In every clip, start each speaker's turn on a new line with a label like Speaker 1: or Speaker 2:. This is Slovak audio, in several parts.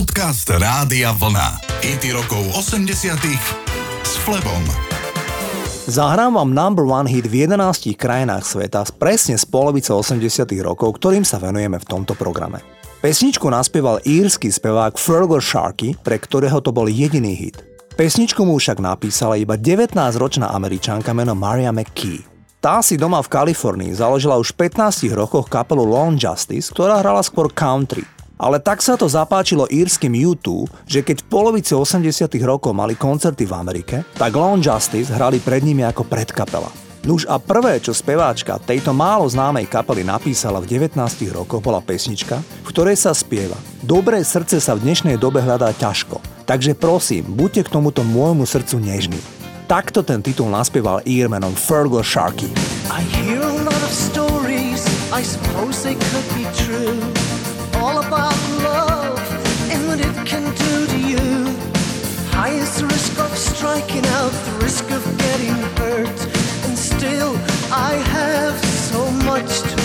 Speaker 1: Podcast Rádia Vlna. IT rokov 80 s Flebom.
Speaker 2: Zahrám vám number one hit v 11 krajinách sveta presne z polovice 80 rokov, ktorým sa venujeme v tomto programe. Pesničku naspieval írsky spevák Fergal Sharkey, pre ktorého to bol jediný hit. Pesničku mu však napísala iba 19-ročná američanka meno Maria McKee. Tá si doma v Kalifornii založila už v 15 rokoch kapelu Lone Justice, ktorá hrala skôr country. Ale tak sa to zapáčilo írskym U2, že keď v polovici 80 rokov mali koncerty v Amerike, tak Lone Justice hrali pred nimi ako predkapela. Nuž a prvé, čo speváčka tejto málo známej kapely napísala v 19 rokoch, bola pesnička, v ktorej sa spieva Dobré srdce sa v dnešnej dobe hľadá ťažko, takže prosím, buďte k tomuto môjmu srdcu nežní. Takto ten titul naspieval Earmanom Fergal Sharkey. I hear a lot of stories, I suppose they could be true. All about love and what it can do to you. Highest risk of striking out, the risk of getting hurt, and still I have so much to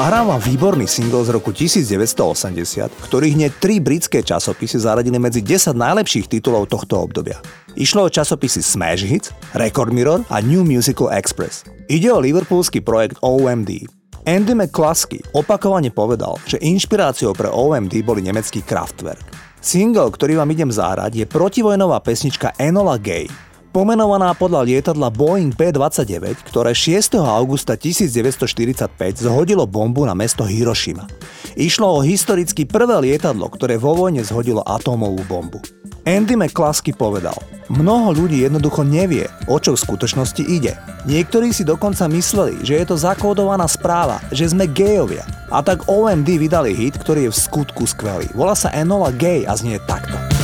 Speaker 2: Zahrám vám výborný single z roku 1980, ktorý hneď tri britské časopisy zaradili medzi 10 najlepších titulov tohto obdobia. Išlo o časopisy Smash Hits, Record Mirror a New Musical Express. Ide o liverpoolský projekt OMD. Andy McCluskey opakovane povedal, že inšpiráciou pre OMD boli nemecký Kraftwerk. Single, ktorý vám idem zahrať, je protivojnová pesnička Enola Gay, pomenovaná podľa lietadla Boeing P-29, ktoré 6. augusta 1945 zhodilo bombu na mesto Hiroshima. Išlo o historicky prvé lietadlo, ktoré vo vojne zhodilo atómovú bombu. Andy McCluskey povedal, mnoho ľudí jednoducho nevie, o čo v skutočnosti ide. Niektorí si dokonca mysleli, že je to zakódovaná správa, že sme gejovia. A tak OMD vydali hit, ktorý je v skutku skvelý. Volá sa Enola Gay a znie takto.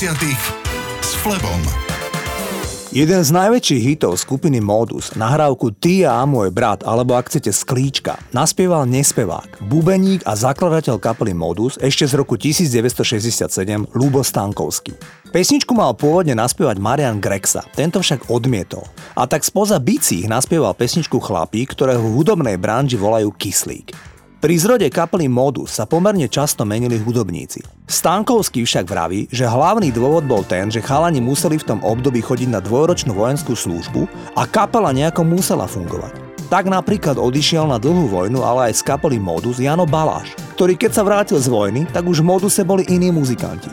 Speaker 1: S Flebom.
Speaker 2: Jeden z najväčších hitov skupiny Modus, nahrávku Ty a môj brat, alebo ak chcete Sklíčka, naspieval nespevák, bubeník a zakladateľ kapely Modus ešte z roku 1967 Lubo Stankovský. Pesničku mal pôvodne naspievať Marian Grexa, tento však odmietol. A tak spoza bicích naspieval pesničku chlapík, ktorého v hudobnej branži volajú Kyslík. Pri zrode kapely Modus sa pomerne často menili hudobníci. Stankovský však vraví, že hlavný dôvod bol ten, že chalani museli v tom období chodiť na dvojročnú vojenskú službu a kapela nejako musela fungovať. Tak napríklad odišiel na dlhú vojnu, ale aj z kapely Modus Jano Baláš, ktorý keď sa vrátil z vojny, tak už v Moduse boli iní muzikanti.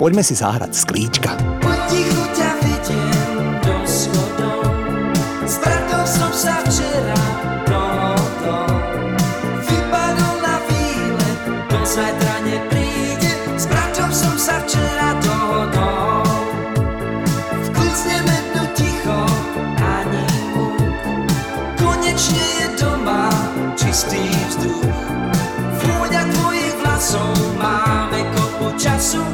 Speaker 2: Poďme si zahrať sklíčka. zajtra nepríde, s bratom som sa včera
Speaker 3: dohodol. V kľucne mednú ticho, ani húk, konečne je doma čistý vzduch. Vôňa tvojich vlasov, máme kopu času,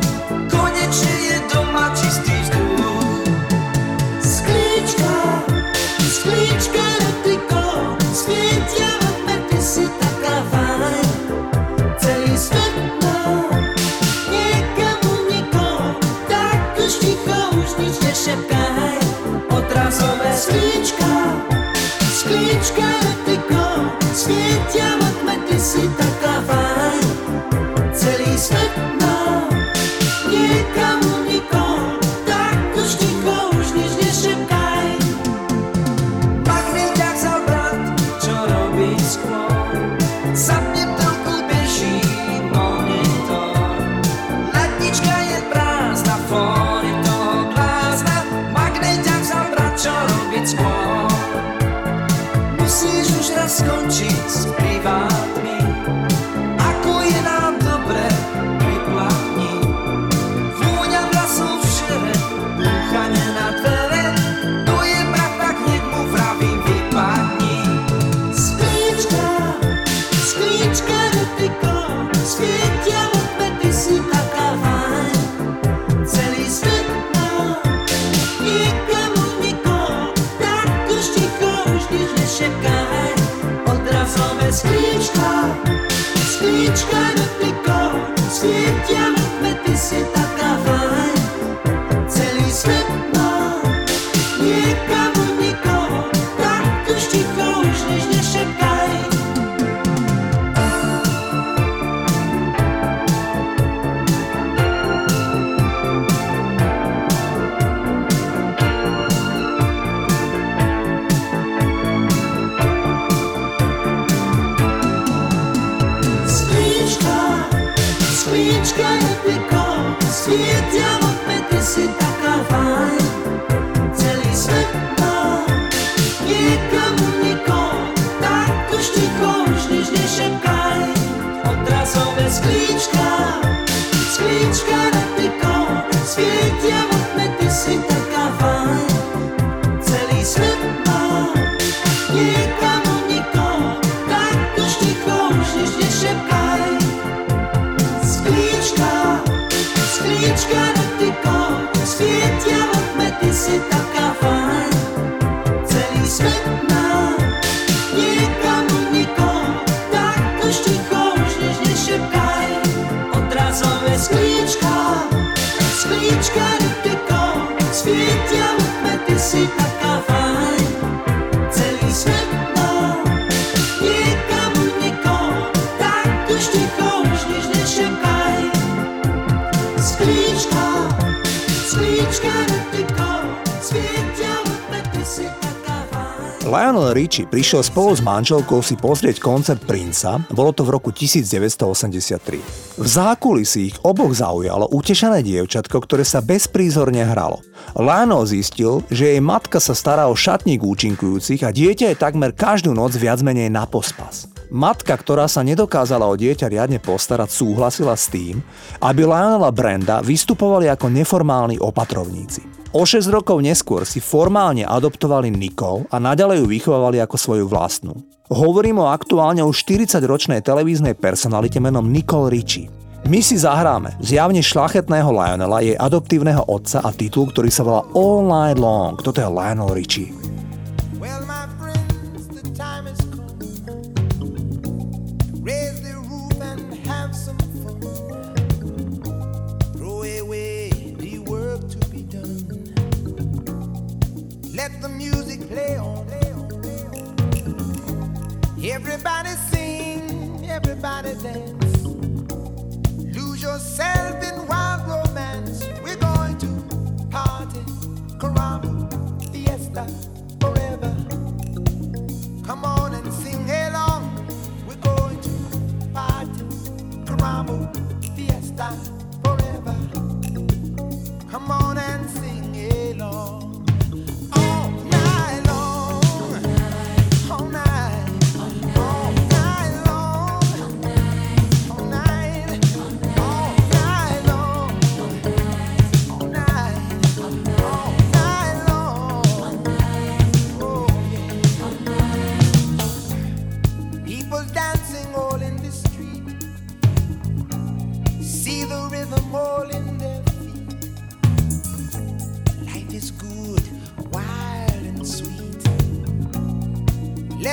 Speaker 3: svietia v
Speaker 2: Lionel Richie prišiel spolu s manželkou si pozrieť koncert Princa, bolo to v roku 1983. V zákulisí ich oboch zaujalo utešené dievčatko, ktoré sa bezprízorne hralo. Lionel zistil, že jej matka sa stará o šatník účinkujúcich a dieťa je takmer každú noc viac menej na pospas. Matka, ktorá sa nedokázala o dieťa riadne postarať, súhlasila s tým, aby Lionel a Brenda vystupovali ako neformálni opatrovníci. O 6 rokov neskôr si formálne adoptovali Nicole a naďalej ju vychovávali ako svoju vlastnú. Hovorím o aktuálne už 40-ročnej televíznej personalite menom Nicole Richie. My si zahráme zjavne šlachetného Lionela, jej adoptívneho otca a titul, ktorý sa volá All Night Long. Toto je Lionel Richie.
Speaker 4: Well, my Everybody sing, everybody dance.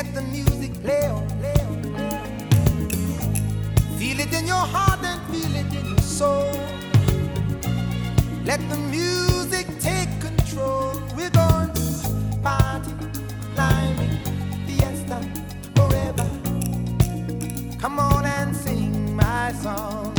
Speaker 4: Let the music play on. Play on. Feel it in your heart and feel it in your soul. Let the music take control. We're going to
Speaker 1: party, climbing, fiesta forever. Come on and sing my song.